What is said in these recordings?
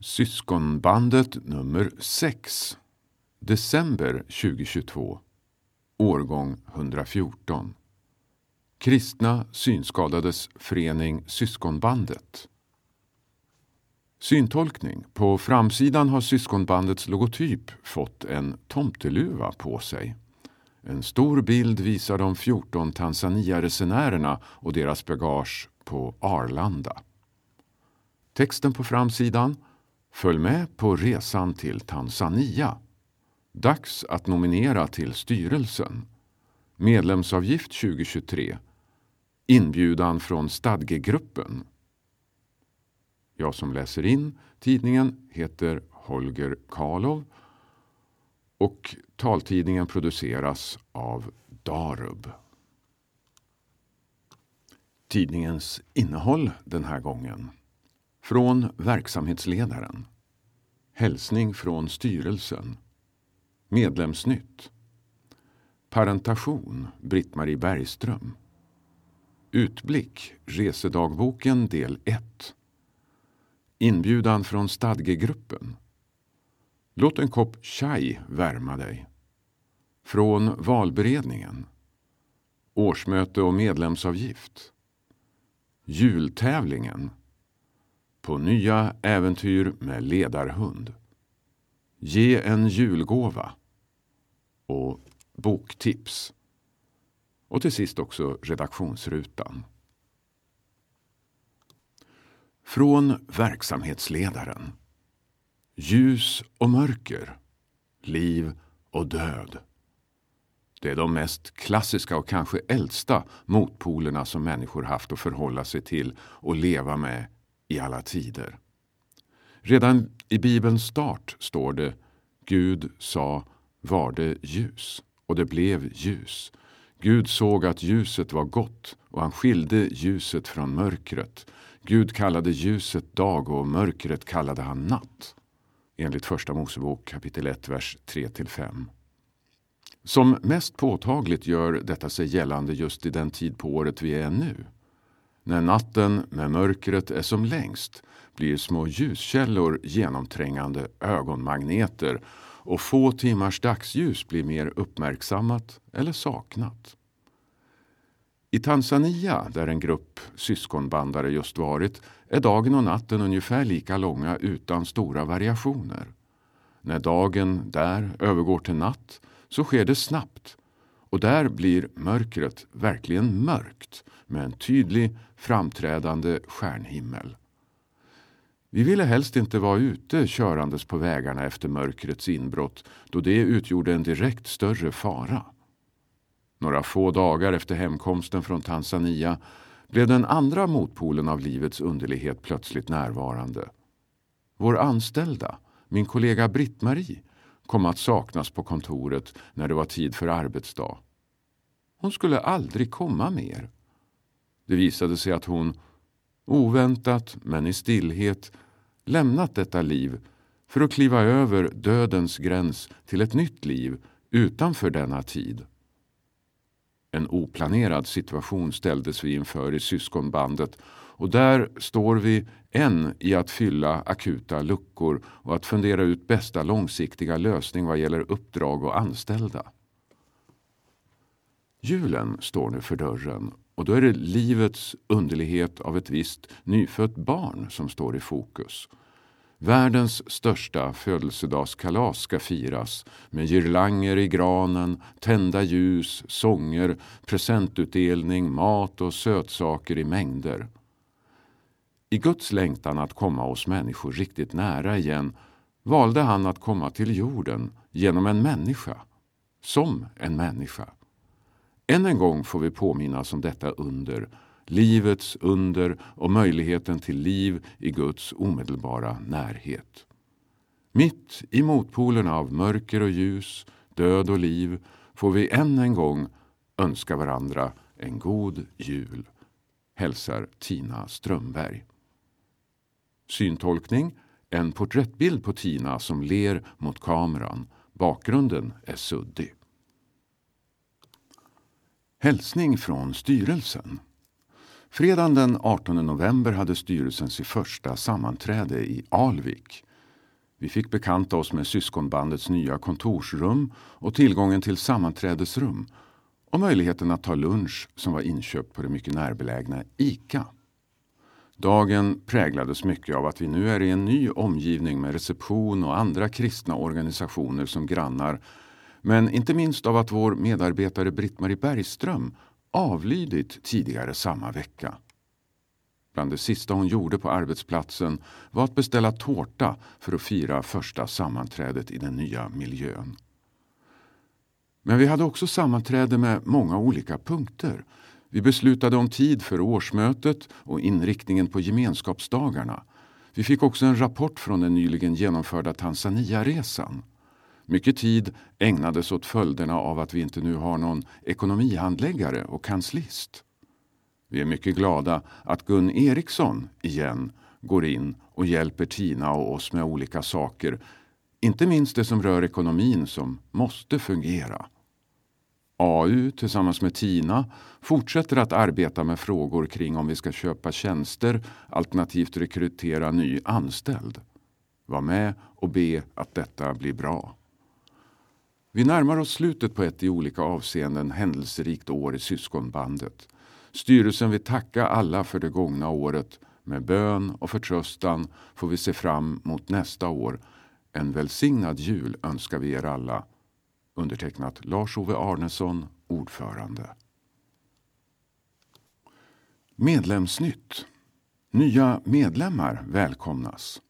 Syskonbandet nummer 6 December 2022 Årgång 114 Kristna Synskadades Förening Syskonbandet Syntolkning. På framsidan har syskonbandets logotyp fått en tomteluva på sig. En stor bild visar de 14 Tanzania-resenärerna och deras bagage på Arlanda. Texten på framsidan Följ med på resan till Tanzania. Dags att nominera till styrelsen. Medlemsavgift 2023. Inbjudan från stadgegruppen. Jag som läser in tidningen heter Holger Karlov och taltidningen produceras av Darub. Tidningens innehåll den här gången. Från verksamhetsledaren. Hälsning från styrelsen. Medlemsnytt. Parentation Britt-Marie Bergström. Utblick Resedagboken del 1. Inbjudan från stadgegruppen. Låt en kopp chai värma dig. Från valberedningen. Årsmöte och medlemsavgift. Jultävlingen. På nya äventyr med ledarhund. Ge en julgåva. Och boktips. Och till sist också redaktionsrutan. Från verksamhetsledaren. Ljus och mörker. Liv och död. Det är de mest klassiska och kanske äldsta motpolerna som människor haft att förhålla sig till och leva med i alla tider. Redan i Bibelns start står det Gud sa var det ljus och det blev ljus. Gud såg att ljuset var gott och han skilde ljuset från mörkret. Gud kallade ljuset dag och mörkret kallade han natt. Enligt Första Mosebok kapitel 1, vers 3-5. Som mest påtagligt gör detta sig gällande just i den tid på året vi är nu. När natten med mörkret är som längst blir små ljuskällor genomträngande ögonmagneter och få timmars dagsljus blir mer uppmärksammat eller saknat. I Tanzania, där en grupp syskonbandare just varit, är dagen och natten ungefär lika långa utan stora variationer. När dagen där övergår till natt så sker det snabbt och där blir mörkret verkligen mörkt med en tydlig framträdande stjärnhimmel. Vi ville helst inte vara ute körandes på vägarna efter mörkrets inbrott då det utgjorde en direkt större fara. Några få dagar efter hemkomsten från Tanzania blev den andra motpolen av livets underlighet plötsligt närvarande. Vår anställda, min kollega Britt-Marie, kom att saknas på kontoret när det var tid för arbetsdag. Hon skulle aldrig komma mer. Det visade sig att hon, oväntat men i stillhet, lämnat detta liv för att kliva över dödens gräns till ett nytt liv utanför denna tid. En oplanerad situation ställdes vi inför i syskonbandet och där står vi än i att fylla akuta luckor och att fundera ut bästa långsiktiga lösning vad gäller uppdrag och anställda. Julen står nu för dörren och då är det livets underlighet av ett visst nyfött barn som står i fokus. Världens största födelsedagskalas ska firas med girlanger i granen, tända ljus, sånger, presentutdelning, mat och sötsaker i mängder. I Guds längtan att komma oss människor riktigt nära igen valde han att komma till jorden genom en människa, som en människa. Än en gång får vi påminnas om detta under, livets under och möjligheten till liv i Guds omedelbara närhet. Mitt i motpolerna av mörker och ljus, död och liv får vi än en gång önska varandra en god jul. Hälsar Tina Strömberg. Syntolkning. En porträttbild på Tina som ler mot kameran. Bakgrunden är suddig. Hälsning från styrelsen. Fredagen den 18 november hade styrelsen sitt första sammanträde i Alvik, Vi fick bekanta oss med syskonbandets nya kontorsrum och tillgången till sammanträdesrum och möjligheten att ta lunch som var inköpt på det mycket närbelägna ICA. Dagen präglades mycket av att vi nu är i en ny omgivning med reception och andra kristna organisationer som grannar. Men inte minst av att vår medarbetare Britt-Marie Bergström avlidit tidigare samma vecka. Bland det sista hon gjorde på arbetsplatsen var att beställa tårta för att fira första sammanträdet i den nya miljön. Men vi hade också sammanträde med många olika punkter. Vi beslutade om tid för årsmötet och inriktningen på gemenskapsdagarna. Vi fick också en rapport från den nyligen genomförda Tanzania-resan. Mycket tid ägnades åt följderna av att vi inte nu har någon ekonomihandläggare och kanslist. Vi är mycket glada att Gun Eriksson igen går in och hjälper Tina och oss med olika saker. Inte minst det som rör ekonomin som måste fungera. AU tillsammans med Tina fortsätter att arbeta med frågor kring om vi ska köpa tjänster alternativt rekrytera ny anställd. Var med och be att detta blir bra. Vi närmar oss slutet på ett i olika avseenden händelserikt år i syskonbandet. Styrelsen vill tacka alla för det gångna året. Med bön och förtröstan får vi se fram mot nästa år. En välsignad jul önskar vi er alla. Undertecknat Lars-Ove Arnesson, ordförande. Medlemsnytt. Nya medlemmar välkomnas.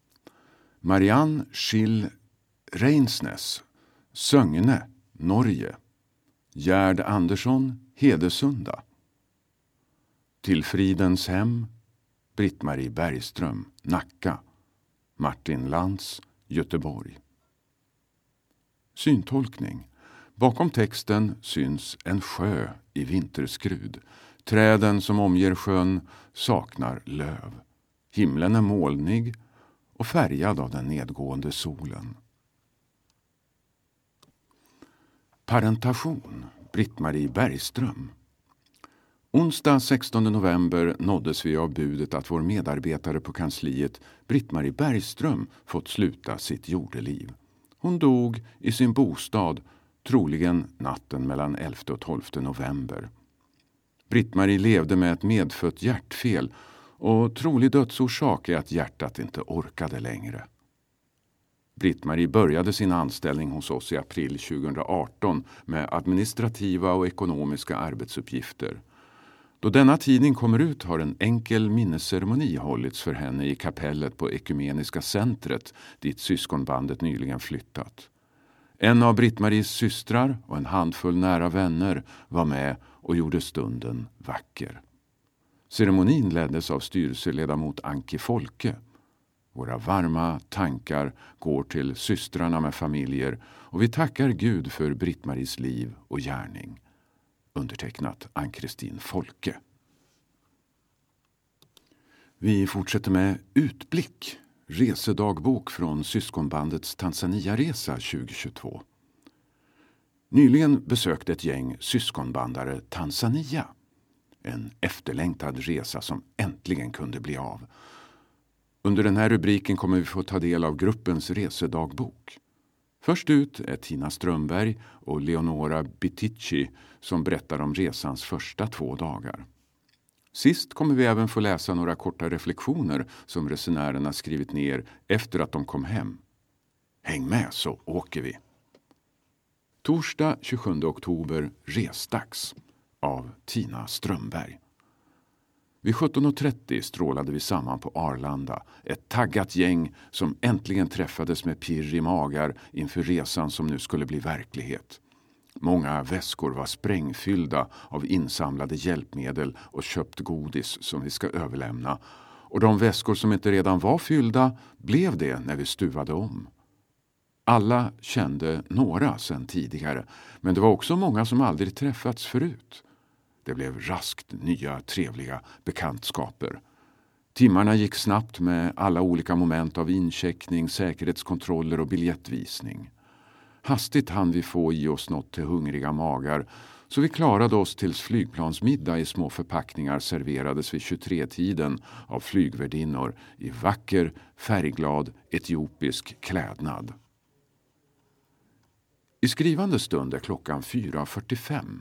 Marianne Schill Reinsnes, Sögne, Norge. Gerd Andersson, Hedesunda. Till Fridens hem, Britt-Marie Bergström, Nacka. Martin Lantz, Göteborg. Syntolkning. Bakom texten syns en sjö i vinterskrud. Träden som omger sjön saknar löv. Himlen är molnig och färgad av den nedgående solen. Parentation. Britt-Marie Bergström. Onsdag 16 november nåddes vi av budet att vår medarbetare på kansliet Britt-Marie Bergström fått sluta sitt jordeliv. Hon dog i sin bostad, troligen natten mellan 11 och 12 november. Britt-Marie levde med ett medfött hjärtfel och trolig dödsorsak är att hjärtat inte orkade längre. Britt-Marie började sin anställning hos oss i april 2018 med administrativa och ekonomiska arbetsuppgifter. Då denna tidning kommer ut har en enkel minnesceremoni hållits för henne i kapellet på Ekumeniska centret dit syskonbandet nyligen flyttat. En av Britt-Maries systrar och en handfull nära vänner var med och gjorde stunden vacker. Ceremonin leddes av styrelseledamot Anki Folke. Våra varma tankar går till systrarna med familjer och vi tackar Gud för Britt-Maries liv och gärning. Undertecknat Ann-Kristin Folke. Vi fortsätter med Utblick, resedagbok från syskonbandets Tanzania-resa 2022. Nyligen besökte ett gäng syskonbandare Tanzania. En efterlängtad resa som äntligen kunde bli av. Under den här rubriken kommer vi få ta del av gruppens resedagbok. Först ut är Tina Strömberg och Leonora Bitici som berättar om resans första två dagar. Sist kommer vi även få läsa några korta reflektioner som resenärerna skrivit ner efter att de kom hem. Häng med så åker vi! Torsdag 27 oktober Resdags av Tina Strömberg. Vid 17.30 strålade vi samman på Arlanda. Ett taggat gäng som äntligen träffades med pirr i magar inför resan som nu skulle bli verklighet. Många väskor var sprängfyllda av insamlade hjälpmedel och köpt godis som vi ska överlämna. Och de väskor som inte redan var fyllda blev det när vi stuvade om. Alla kände några sedan tidigare, men det var också många som aldrig träffats förut. Det blev raskt nya trevliga bekantskaper. Timmarna gick snabbt med alla olika moment av incheckning, säkerhetskontroller och biljettvisning. Hastigt hann vi få i oss något till hungriga magar Så vi klarade oss tills flygplansmiddag i små förpackningar serverades vid 23-tiden av flygvärdinnor i vacker, färgglad etiopisk klädnad. I skrivande stund är klockan 4.45,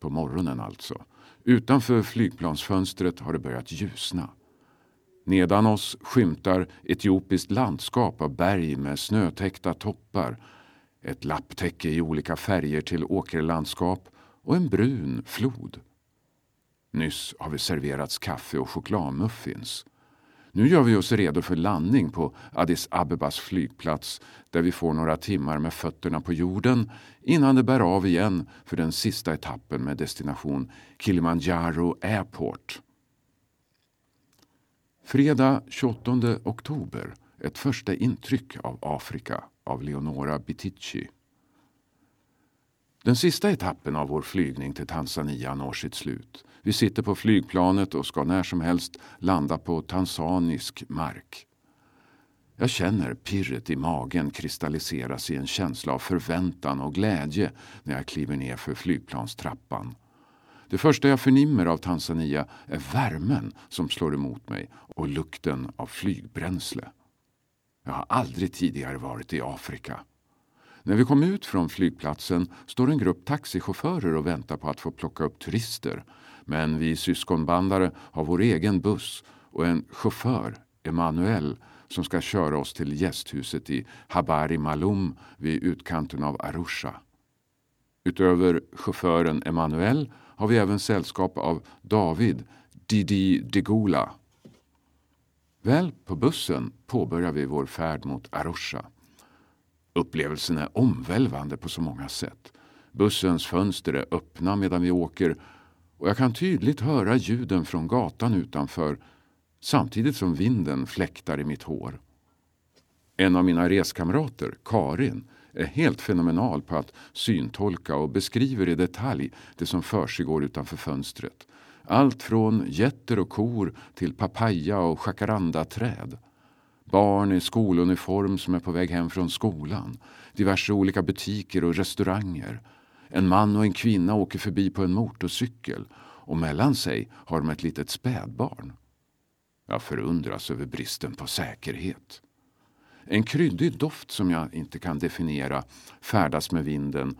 på morgonen alltså. Utanför flygplansfönstret har det börjat ljusna. Nedan oss skymtar etiopiskt landskap av berg med snötäckta toppar, ett lapptäcke i olika färger till åkerlandskap och en brun flod. Nyss har vi serverats kaffe och chokladmuffins. Nu gör vi oss redo för landning på Addis Abebas flygplats där vi får några timmar med fötterna på jorden innan det bär av igen för den sista etappen med destination Kilimanjaro Airport. Fredag 28 oktober. Ett första intryck av Afrika av Leonora Bitici. Den sista etappen av vår flygning till Tanzania når sitt slut. Vi sitter på flygplanet och ska när som helst landa på tanzanisk mark. Jag känner pirret i magen kristalliseras i en känsla av förväntan och glädje när jag kliver ner för flygplanstrappan. Det första jag förnimmer av Tanzania är värmen som slår emot mig och lukten av flygbränsle. Jag har aldrig tidigare varit i Afrika. När vi kom ut från flygplatsen står en grupp taxichaufförer och väntar på att få plocka upp turister. Men vi syskonbandare har vår egen buss och en chaufför, Emanuel, som ska köra oss till gästhuset i Habari Malum vid utkanten av Arusha. Utöver chauffören Emanuel har vi även sällskap av David Didi Degula. Väl på bussen påbörjar vi vår färd mot Arusha. Upplevelsen är omvälvande på så många sätt. Bussens fönster är öppna medan vi åker och jag kan tydligt höra ljuden från gatan utanför samtidigt som vinden fläktar i mitt hår. En av mina reskamrater, Karin, är helt fenomenal på att syntolka och beskriver i detalj det som försiggår utanför fönstret. Allt från getter och kor till papaya och jacarandaträd. Barn i skoluniform som är på väg hem från skolan. Diverse olika butiker och restauranger. En man och en kvinna åker förbi på en motorcykel och mellan sig har de ett litet spädbarn. Jag förundras över bristen på säkerhet. En kryddig doft som jag inte kan definiera färdas med vinden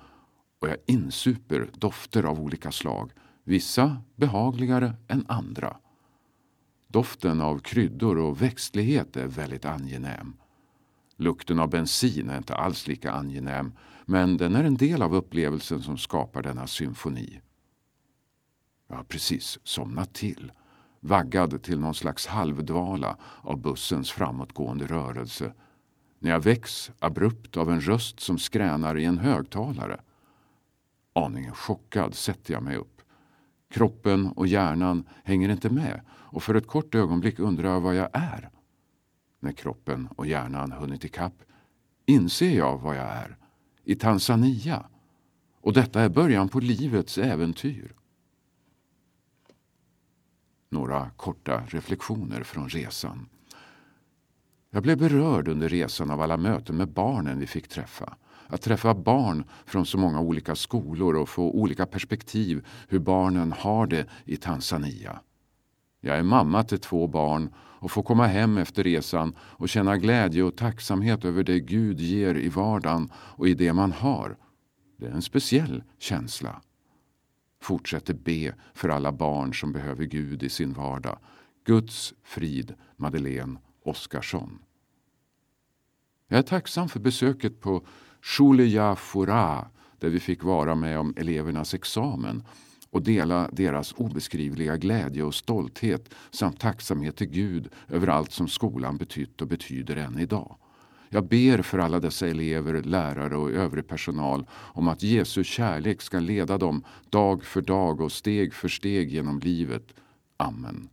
och jag insuper dofter av olika slag, vissa behagligare än andra. Doften av kryddor och växtlighet är väldigt angenäm. Lukten av bensin är inte alls lika angenäm men den är en del av upplevelsen som skapar denna symfoni. Jag har precis somnat till, vaggad till någon slags halvdvala av bussens framåtgående rörelse när jag väcks abrupt av en röst som skränar i en högtalare. Aningen chockad sätter jag mig upp. Kroppen och hjärnan hänger inte med och för ett kort ögonblick undrar jag vad jag är. När kroppen och hjärnan hunnit ikapp inser jag vad jag är. I Tanzania. Och detta är början på livets äventyr. Några korta reflektioner från resan. Jag blev berörd under resan av alla möten med barnen vi fick träffa. Att träffa barn från så många olika skolor och få olika perspektiv hur barnen har det i Tanzania. Jag är mamma till två barn och får komma hem efter resan och känna glädje och tacksamhet över det Gud ger i vardagen och i det man har. Det är en speciell känsla. Fortsätter be för alla barn som behöver Gud i sin vardag. Guds frid, Madeleine Oskarsson. Jag är tacksam för besöket på Shuleja Fura där vi fick vara med om elevernas examen och dela deras obeskrivliga glädje och stolthet samt tacksamhet till Gud över allt som skolan betytt och betyder än idag. Jag ber för alla dessa elever, lärare och övrig personal om att Jesu kärlek ska leda dem dag för dag och steg för steg genom livet. Amen.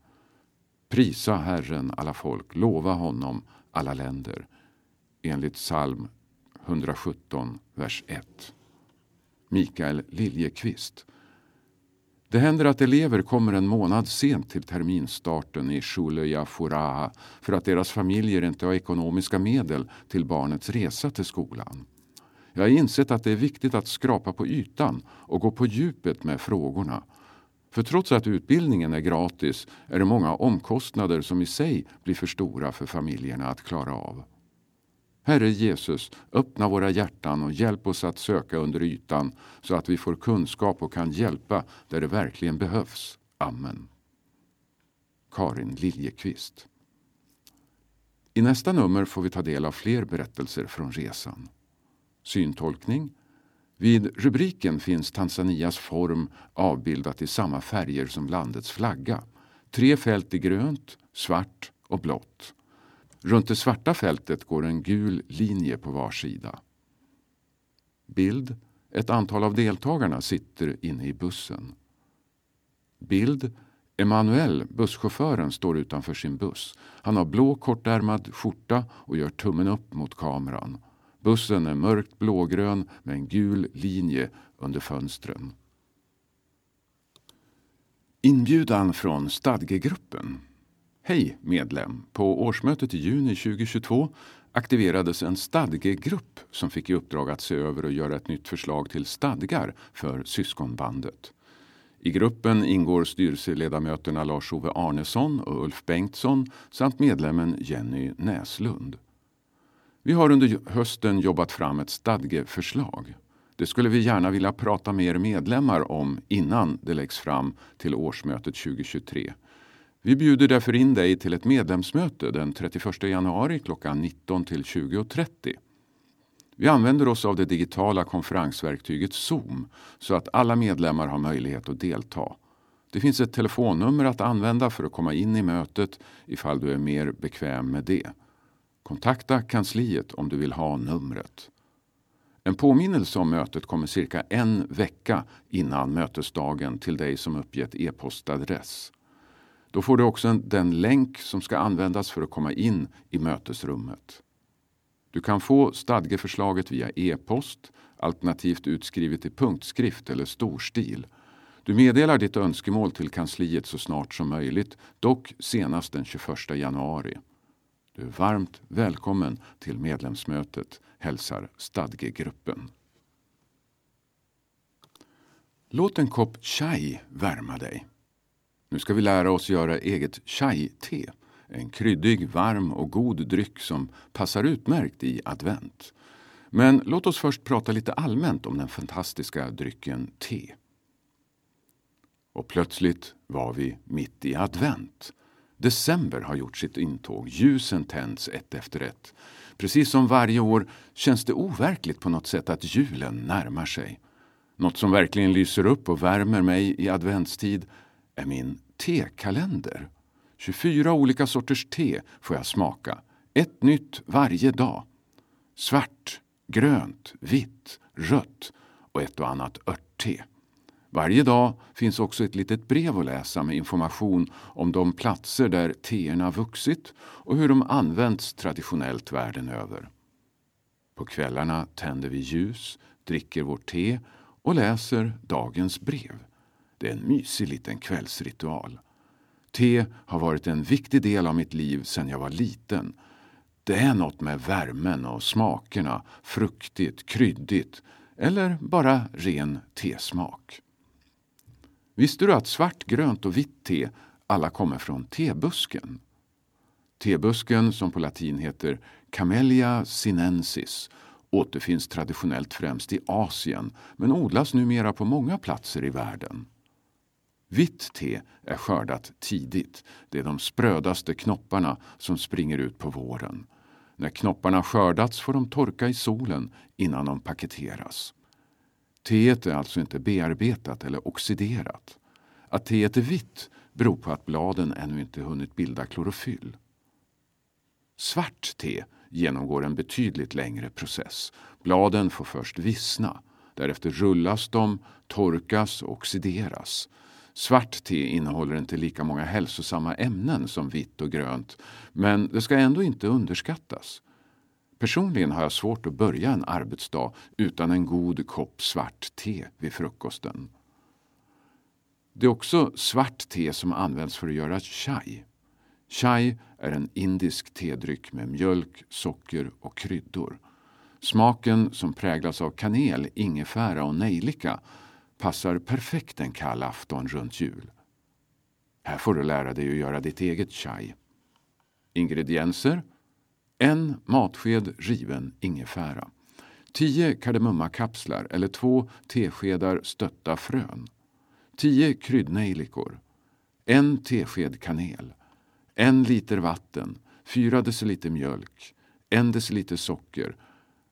Prisa Herren alla folk, lova honom alla länder. Enligt psalm 117, vers 1. Mikael Liljekvist. Det händer att elever kommer en månad sent till terminstarten i Shuleja Furaha för att deras familjer inte har ekonomiska medel till barnets resa till skolan. Jag har insett att det är viktigt att skrapa på ytan och gå på djupet med frågorna. För trots att utbildningen är gratis är det många omkostnader som i sig blir för stora för familjerna att klara av. Herre Jesus, öppna våra hjärtan och hjälp oss att söka under ytan så att vi får kunskap och kan hjälpa där det verkligen behövs. Amen. Karin Liljekvist I nästa nummer får vi ta del av fler berättelser från resan. Syntolkning vid rubriken finns Tanzanias form avbildat i samma färger som landets flagga. Tre fält i grönt, svart och blått. Runt det svarta fältet går en gul linje på var sida. Bild. Ett antal av deltagarna sitter inne i bussen. Bild. Emanuel, busschauffören, står utanför sin buss. Han har blå kortärmad skjorta och gör tummen upp mot kameran. Bussen är mörkt blågrön med en gul linje under fönstren. Inbjudan från stadgegruppen. Hej medlem! På årsmötet i juni 2022 aktiverades en stadgegrupp som fick i uppdrag att se över och göra ett nytt förslag till stadgar för syskonbandet. I gruppen ingår styrelseledamöterna Lars-Ove Arnesson och Ulf Bengtsson samt medlemmen Jenny Näslund. Vi har under hösten jobbat fram ett stadgeförslag. Det skulle vi gärna vilja prata med er medlemmar om innan det läggs fram till årsmötet 2023. Vi bjuder därför in dig till ett medlemsmöte den 31 januari klockan 19 till 20.30. Vi använder oss av det digitala konferensverktyget Zoom så att alla medlemmar har möjlighet att delta. Det finns ett telefonnummer att använda för att komma in i mötet ifall du är mer bekväm med det. Kontakta kansliet om du vill ha numret. En påminnelse om mötet kommer cirka en vecka innan mötesdagen till dig som uppgett e-postadress. Då får du också den länk som ska användas för att komma in i mötesrummet. Du kan få stadgeförslaget via e-post, alternativt utskrivet i punktskrift eller storstil. Du meddelar ditt önskemål till kansliet så snart som möjligt, dock senast den 21 januari. Du är varmt välkommen till medlemsmötet, hälsar stadgegruppen. Låt en kopp chai värma dig. Nu ska vi lära oss göra eget chai-te. En kryddig, varm och god dryck som passar utmärkt i advent. Men låt oss först prata lite allmänt om den fantastiska drycken te. Och plötsligt var vi mitt i advent. December har gjort sitt intåg. Ljusen tänds ett efter ett. Precis som varje år känns det overkligt på något sätt att julen närmar sig. Något som verkligen lyser upp och värmer mig i adventstid är min tekalender. 24 olika sorters te får jag smaka. Ett nytt varje dag. Svart, grönt, vitt, rött och ett och annat örtte. Varje dag finns också ett litet brev att läsa med information om de platser där teerna vuxit och hur de använts traditionellt världen över. På kvällarna tänder vi ljus, dricker vårt te och läser dagens brev. Det är en mysig liten kvällsritual. Te har varit en viktig del av mitt liv sedan jag var liten. Det är något med värmen och smakerna, fruktigt, kryddigt eller bara ren tesmak. Visste du att svart, grönt och vitt te alla kommer från tebusken? Tebusken, som på latin heter Camellia sinensis, återfinns traditionellt främst i Asien men odlas numera på många platser i världen. Vitt te är skördat tidigt. Det är de sprödaste knopparna som springer ut på våren. När knopparna skördats får de torka i solen innan de paketeras. Teet är alltså inte bearbetat eller oxiderat. Att teet är vitt beror på att bladen ännu inte hunnit bilda klorofyll. Svart te genomgår en betydligt längre process. Bladen får först vissna. Därefter rullas de, torkas och oxideras. Svart te innehåller inte lika många hälsosamma ämnen som vitt och grönt men det ska ändå inte underskattas. Personligen har jag svårt att börja en arbetsdag utan en god kopp svart te vid frukosten. Det är också svart te som används för att göra chai. Chai är en indisk tedryck med mjölk, socker och kryddor. Smaken som präglas av kanel, ingefära och nejlika passar perfekt en kall afton runt jul. Här får du lära dig att göra ditt eget chai. Ingredienser en matsked riven ingefära. 10 kardemummakapslar eller två teskedar stötta frön. 10 kryddnejlikor. En tesked kanel. En liter vatten. 4 deciliter mjölk. En deciliter socker.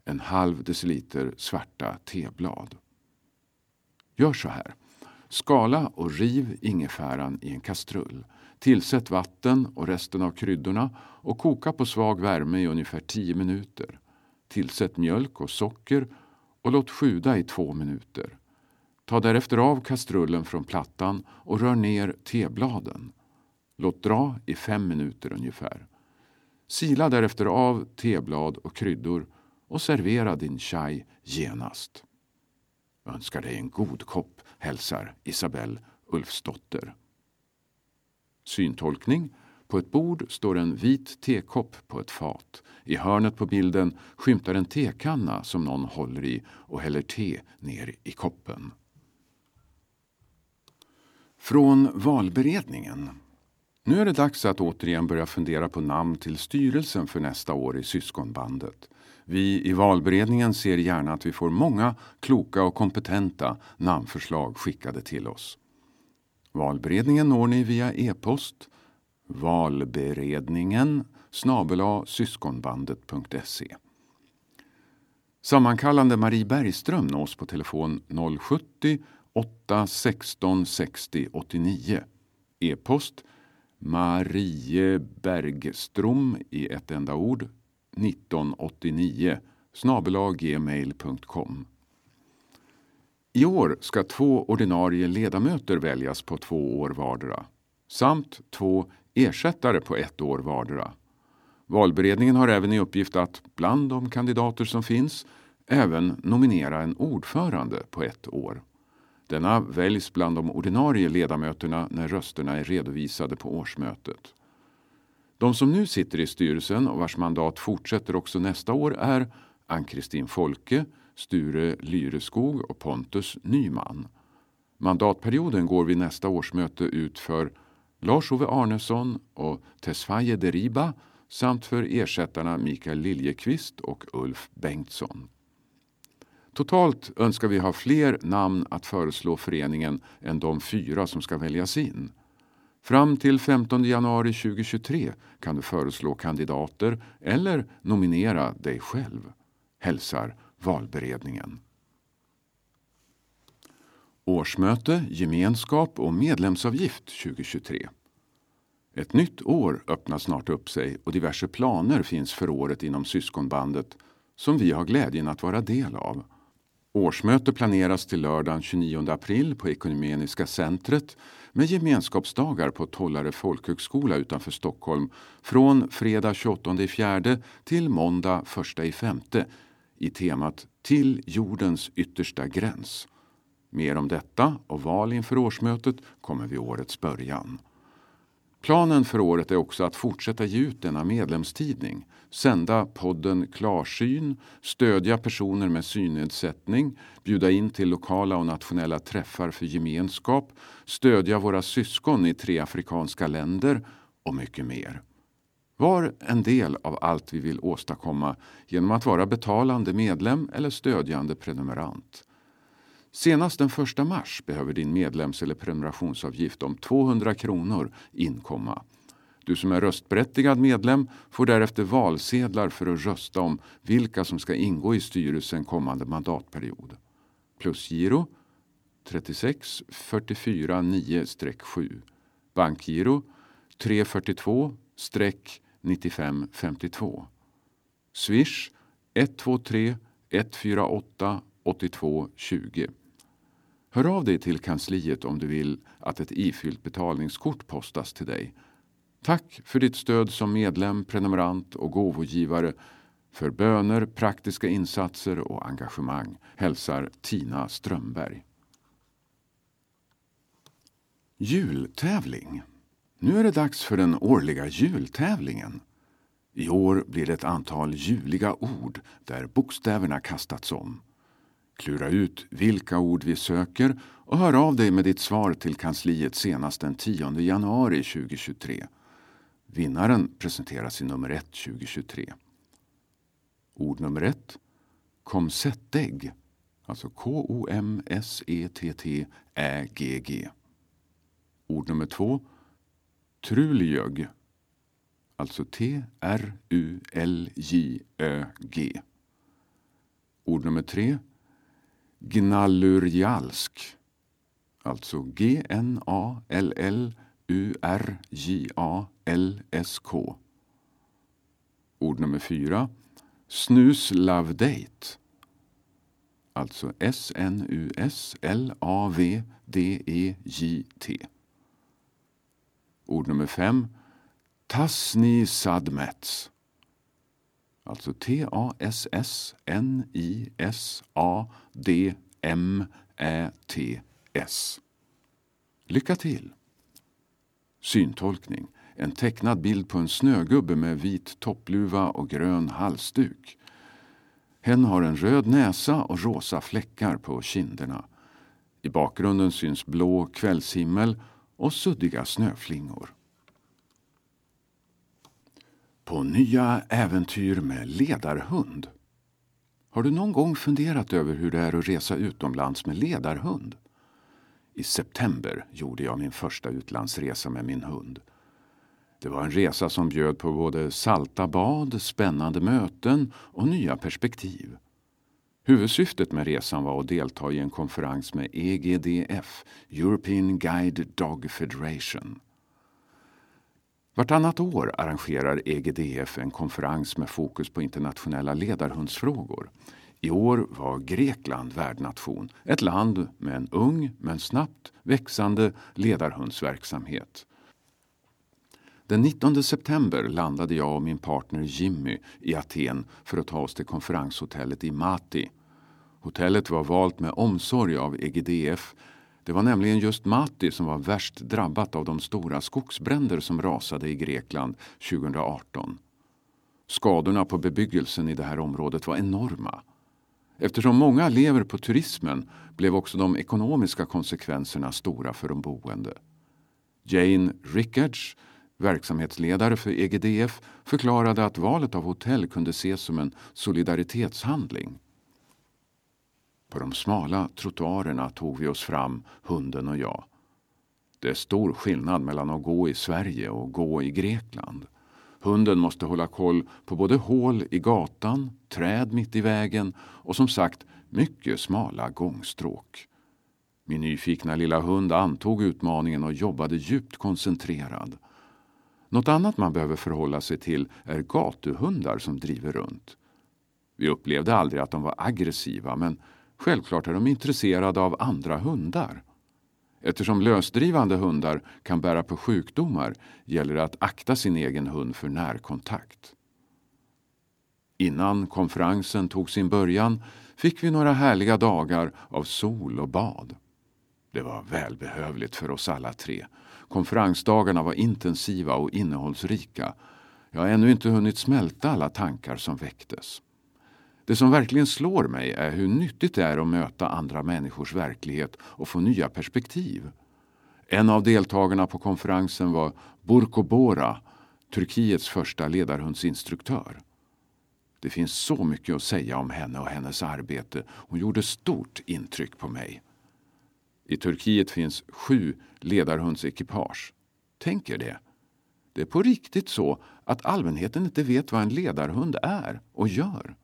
En halv deciliter svarta teblad. Gör så här. Skala och riv ingefäran i en kastrull. Tillsätt vatten och resten av kryddorna och koka på svag värme i ungefär 10 minuter. Tillsätt mjölk och socker och låt sjuda i två minuter. Ta därefter av kastrullen från plattan och rör ner tebladen. Låt dra i fem minuter ungefär. Sila därefter av teblad och kryddor och servera din chai genast. Önskar dig en god kopp, hälsar Isabelle Ulfsdotter. Syntolkning. På ett bord står en vit tekopp på ett fat. I hörnet på bilden skymtar en tekanna som någon håller i och häller te ner i koppen. Från valberedningen. Nu är det dags att återigen börja fundera på namn till styrelsen för nästa år i syskonbandet. Vi i valberedningen ser gärna att vi får många kloka och kompetenta namnförslag skickade till oss. Valberedningen når ni via e-post valberedningen snabela syskonbandet.se. Sammankallande Marie Bergström nås på telefon 070 8 16 60 89. E-post Marie Bergström i ett enda ord 1989 snabelaggmail.com. I år ska två ordinarie ledamöter väljas på två år vardera samt två ersättare på ett år vardera. Valberedningen har även i uppgift att, bland de kandidater som finns, även nominera en ordförande på ett år. Denna väljs bland de ordinarie ledamöterna när rösterna är redovisade på årsmötet. De som nu sitter i styrelsen och vars mandat fortsätter också nästa år är Ann-Kristin Folke, Sture Lyreskog och Pontus Nyman. Mandatperioden går vid nästa årsmöte ut för Lars-Ove Arnesson och Tesfaye Deriba samt för ersättarna Mikael Liljekvist och Ulf Bengtsson. Totalt önskar vi ha fler namn att föreslå föreningen än de fyra som ska väljas in. Fram till 15 januari 2023 kan du föreslå kandidater eller nominera dig själv. Hälsar valberedningen. Årsmöte, gemenskap och medlemsavgift 2023. Ett nytt år öppnar snart upp sig och diverse planer finns för året inom syskonbandet som vi har glädjen att vara del av. Årsmöte planeras till lördagen 29 april på Ekumeniska centret med gemenskapsdagar på Tollare folkhögskola utanför Stockholm från fredag 28 fjärde till måndag 1 femte i temat Till jordens yttersta gräns. Mer om detta och val inför årsmötet kommer vid årets början. Planen för året är också att fortsätta ge ut denna medlemstidning, sända podden Klarsyn, stödja personer med synnedsättning, bjuda in till lokala och nationella träffar för gemenskap, stödja våra syskon i tre afrikanska länder och mycket mer. Var en del av allt vi vill åstadkomma genom att vara betalande medlem eller stödjande prenumerant. Senast den 1 mars behöver din medlems eller prenumerationsavgift om 200 kronor inkomma. Du som är röstberättigad medlem får därefter valsedlar för att rösta om vilka som ska ingå i styrelsen kommande mandatperiod. Plusgiro 36 44 9-7 Bankgiro 342 9552 Swish 123 148 82 20 Hör av dig till kansliet om du vill att ett ifyllt betalningskort postas till dig. Tack för ditt stöd som medlem, prenumerant och gåvogivare. För böner, praktiska insatser och engagemang hälsar Tina Strömberg. Jultävling. Nu är det dags för den årliga jultävlingen. I år blir det ett antal juliga ord där bokstäverna kastats om. Klura ut vilka ord vi söker och hör av dig med ditt svar till kansliet senast den 10 januari 2023. Vinnaren presenteras i nummer 1 2023. Ord nummer 1. Komsettägg. Alltså K-O-M-S-E-T-T-Ä-G-G. Ord nummer 2. Truljög. Alltså T-R-U-L-J-Ö-G. Ord nummer 3. Gnallurjalsk. Alltså G-N-A-L-L-U-R-J-A-L-S-K. Ord nummer fyra. Snuslavdate. Alltså S-N-U-S-L-A-V-D-E-J-T. Ord nummer fem. Tasni Sadmets. Alltså T-A-S-S-N-I-S-A-D-M-Ä-T-S. Lycka till! Syntolkning. En tecknad bild på en snögubbe med vit toppluva och grön halsduk. Hen har en röd näsa och rosa fläckar på kinderna. I bakgrunden syns blå kvällshimmel och suddiga snöflingor. På nya äventyr med ledarhund. Har du någon gång funderat över hur det är att resa utomlands med ledarhund? I september gjorde jag min första utlandsresa med min hund. Det var en resa som bjöd på både salta bad, spännande möten och nya perspektiv. Huvudsyftet med resan var att delta i en konferens med EGDF, European Guide Dog Federation. Vartannat år arrangerar EGDF en konferens med fokus på internationella ledarhundsfrågor. I år var Grekland värdnation, ett land med en ung men snabbt växande ledarhundsverksamhet. Den 19 september landade jag och min partner Jimmy i Aten för att ta oss till konferenshotellet i Mati. Hotellet var valt med omsorg av EGDF. Det var nämligen just Mati som var värst drabbat av de stora skogsbränder som rasade i Grekland 2018. Skadorna på bebyggelsen i det här området var enorma. Eftersom många lever på turismen blev också de ekonomiska konsekvenserna stora för de boende. Jane Rickards verksamhetsledare för EGDF, förklarade att valet av hotell kunde ses som en solidaritetshandling. På de smala trottoarerna tog vi oss fram, hunden och jag. Det är stor skillnad mellan att gå i Sverige och gå i Grekland. Hunden måste hålla koll på både hål i gatan, träd mitt i vägen och som sagt mycket smala gångstråk. Min nyfikna lilla hund antog utmaningen och jobbade djupt koncentrerad. Något annat man behöver förhålla sig till är gatuhundar som driver runt. Vi upplevde aldrig att de var aggressiva men självklart är de intresserade av andra hundar. Eftersom lösdrivande hundar kan bära på sjukdomar gäller det att akta sin egen hund för närkontakt. Innan konferensen tog sin början fick vi några härliga dagar av sol och bad. Det var välbehövligt för oss alla tre Konferensdagarna var intensiva och innehållsrika. Jag har ännu inte hunnit smälta alla tankar som väcktes. Det som verkligen slår mig är hur nyttigt det är att möta andra människors verklighet och få nya perspektiv. En av deltagarna på konferensen var Burko Bora, Turkiets första ledarhundsinstruktör. Det finns så mycket att säga om henne och hennes arbete. Hon gjorde stort intryck på mig. I Turkiet finns sju ledarhundsekipage. Tänk er det. Det är på riktigt så att allmänheten inte vet vad en ledarhund är och gör.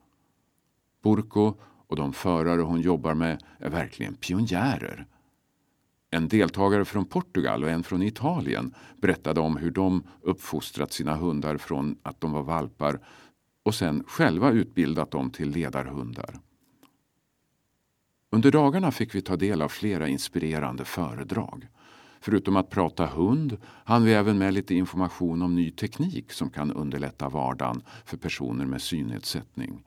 Burko och de förare hon jobbar med är verkligen pionjärer. En deltagare från Portugal och en från Italien berättade om hur de uppfostrat sina hundar från att de var valpar och sen själva utbildat dem till ledarhundar. Under dagarna fick vi ta del av flera inspirerande föredrag. Förutom att prata hund hann vi även med lite information om ny teknik som kan underlätta vardagen för personer med synnedsättning.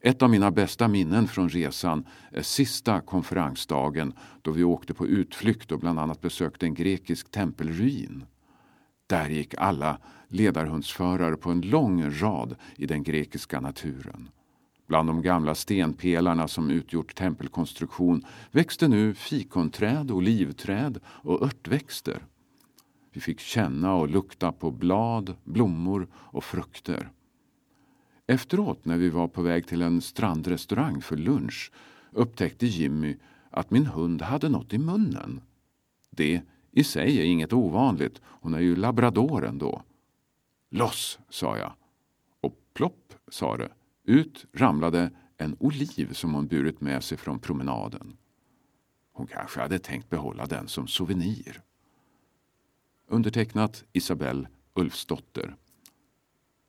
Ett av mina bästa minnen från resan är sista konferensdagen då vi åkte på utflykt och bland annat besökte en grekisk tempelruin. Där gick alla ledarhundsförare på en lång rad i den grekiska naturen. Bland de gamla stenpelarna som utgjort tempelkonstruktion växte nu fikonträd, olivträd och örtväxter. Vi fick känna och lukta på blad, blommor och frukter. Efteråt, när vi var på väg till en strandrestaurang för lunch, upptäckte Jimmy att min hund hade något i munnen. Det i sig är inget ovanligt, hon är ju labrador ändå. Loss, sa jag. Och plopp, sa det. Ut ramlade en oliv som hon burit med sig från promenaden. Hon kanske hade tänkt behålla den som souvenir. Undertecknat Isabelle Ulfsdotter.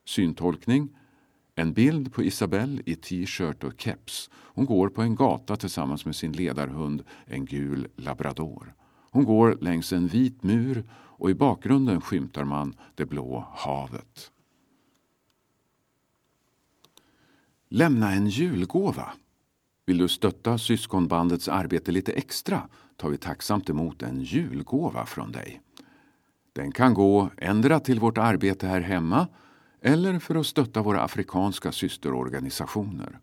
Syntolkning. En bild på Isabelle i t-shirt och keps. Hon går på en gata tillsammans med sin ledarhund, en gul labrador. Hon går längs en vit mur och i bakgrunden skymtar man det blå havet. Lämna en julgåva. Vill du stötta syskonbandets arbete lite extra tar vi tacksamt emot en julgåva från dig. Den kan gå ändra till vårt arbete här hemma eller för att stötta våra afrikanska systerorganisationer.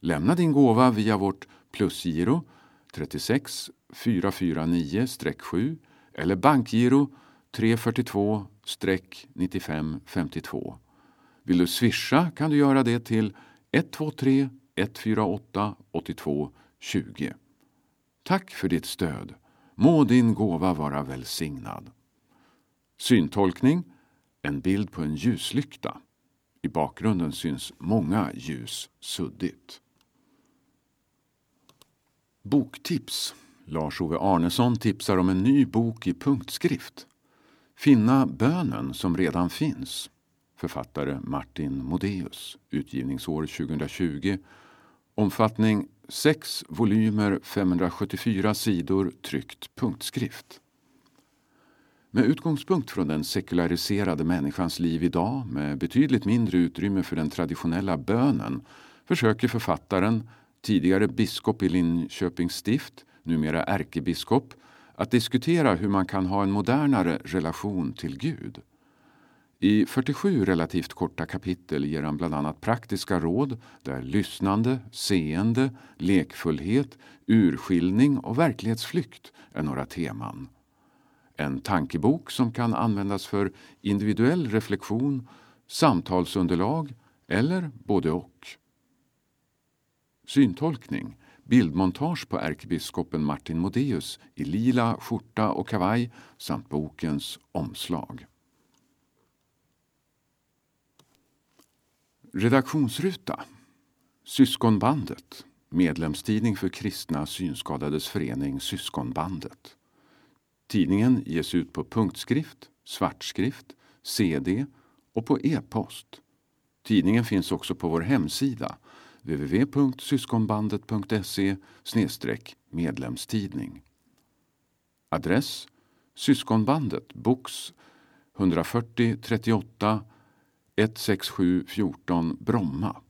Lämna din gåva via vårt plusgiro 36 449-7 eller bankgiro 342-9552. Vill du swisha kan du göra det till 123 148 82 20. Tack för ditt stöd. Må din gåva vara välsignad. Syntolkning. En bild på en ljuslykta. I bakgrunden syns många ljus suddigt. Boktips. Lars-Ove Arnesson tipsar om en ny bok i punktskrift. Finna bönen som redan finns. Författare Martin Modéus. Utgivningsår 2020. Omfattning 6 volymer, 574 sidor tryckt punktskrift. Med utgångspunkt från den sekulariserade människans liv idag med betydligt mindre utrymme för den traditionella bönen försöker författaren, tidigare biskop i Linköpings stift, numera ärkebiskop, att diskutera hur man kan ha en modernare relation till Gud. I 47 relativt korta kapitel ger han bland annat praktiska råd där lyssnande, seende, lekfullhet, urskiljning och verklighetsflykt är några teman. En tankebok som kan användas för individuell reflektion, samtalsunderlag eller både och. Syntolkning bildmontage på ärkebiskopen Martin Modéus i lila skjorta och kavaj samt bokens omslag. Redaktionsruta Syskonbandet medlemstidning för kristna synskadades förening Syskonbandet. Tidningen ges ut på punktskrift, svartskrift, CD och på e-post. Tidningen finns också på vår hemsida www.syskonbandet.se medlemstidning. Adress Syskonbandet, box 140 38 167 14 Bromma.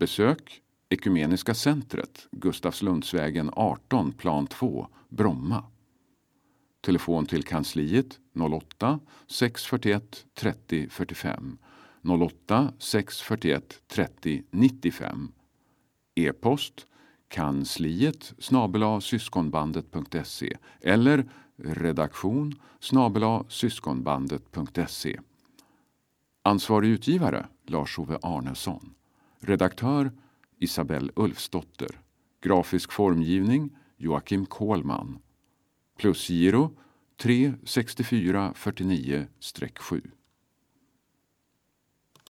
Besök Ekumeniska centret, Gustavslundsvägen 18, plan 2, Bromma. Telefon till kansliet 08 641 30 45 08 641 30 95. E-post kansliet snabela syskonbandet.se eller redaktion snabela syskonbandet.se. Ansvarig utgivare Lars-Ove Arnesson. Redaktör Isabelle Ulfsdotter. Grafisk formgivning Joakim Kohlman. Plusgiro 36449-7.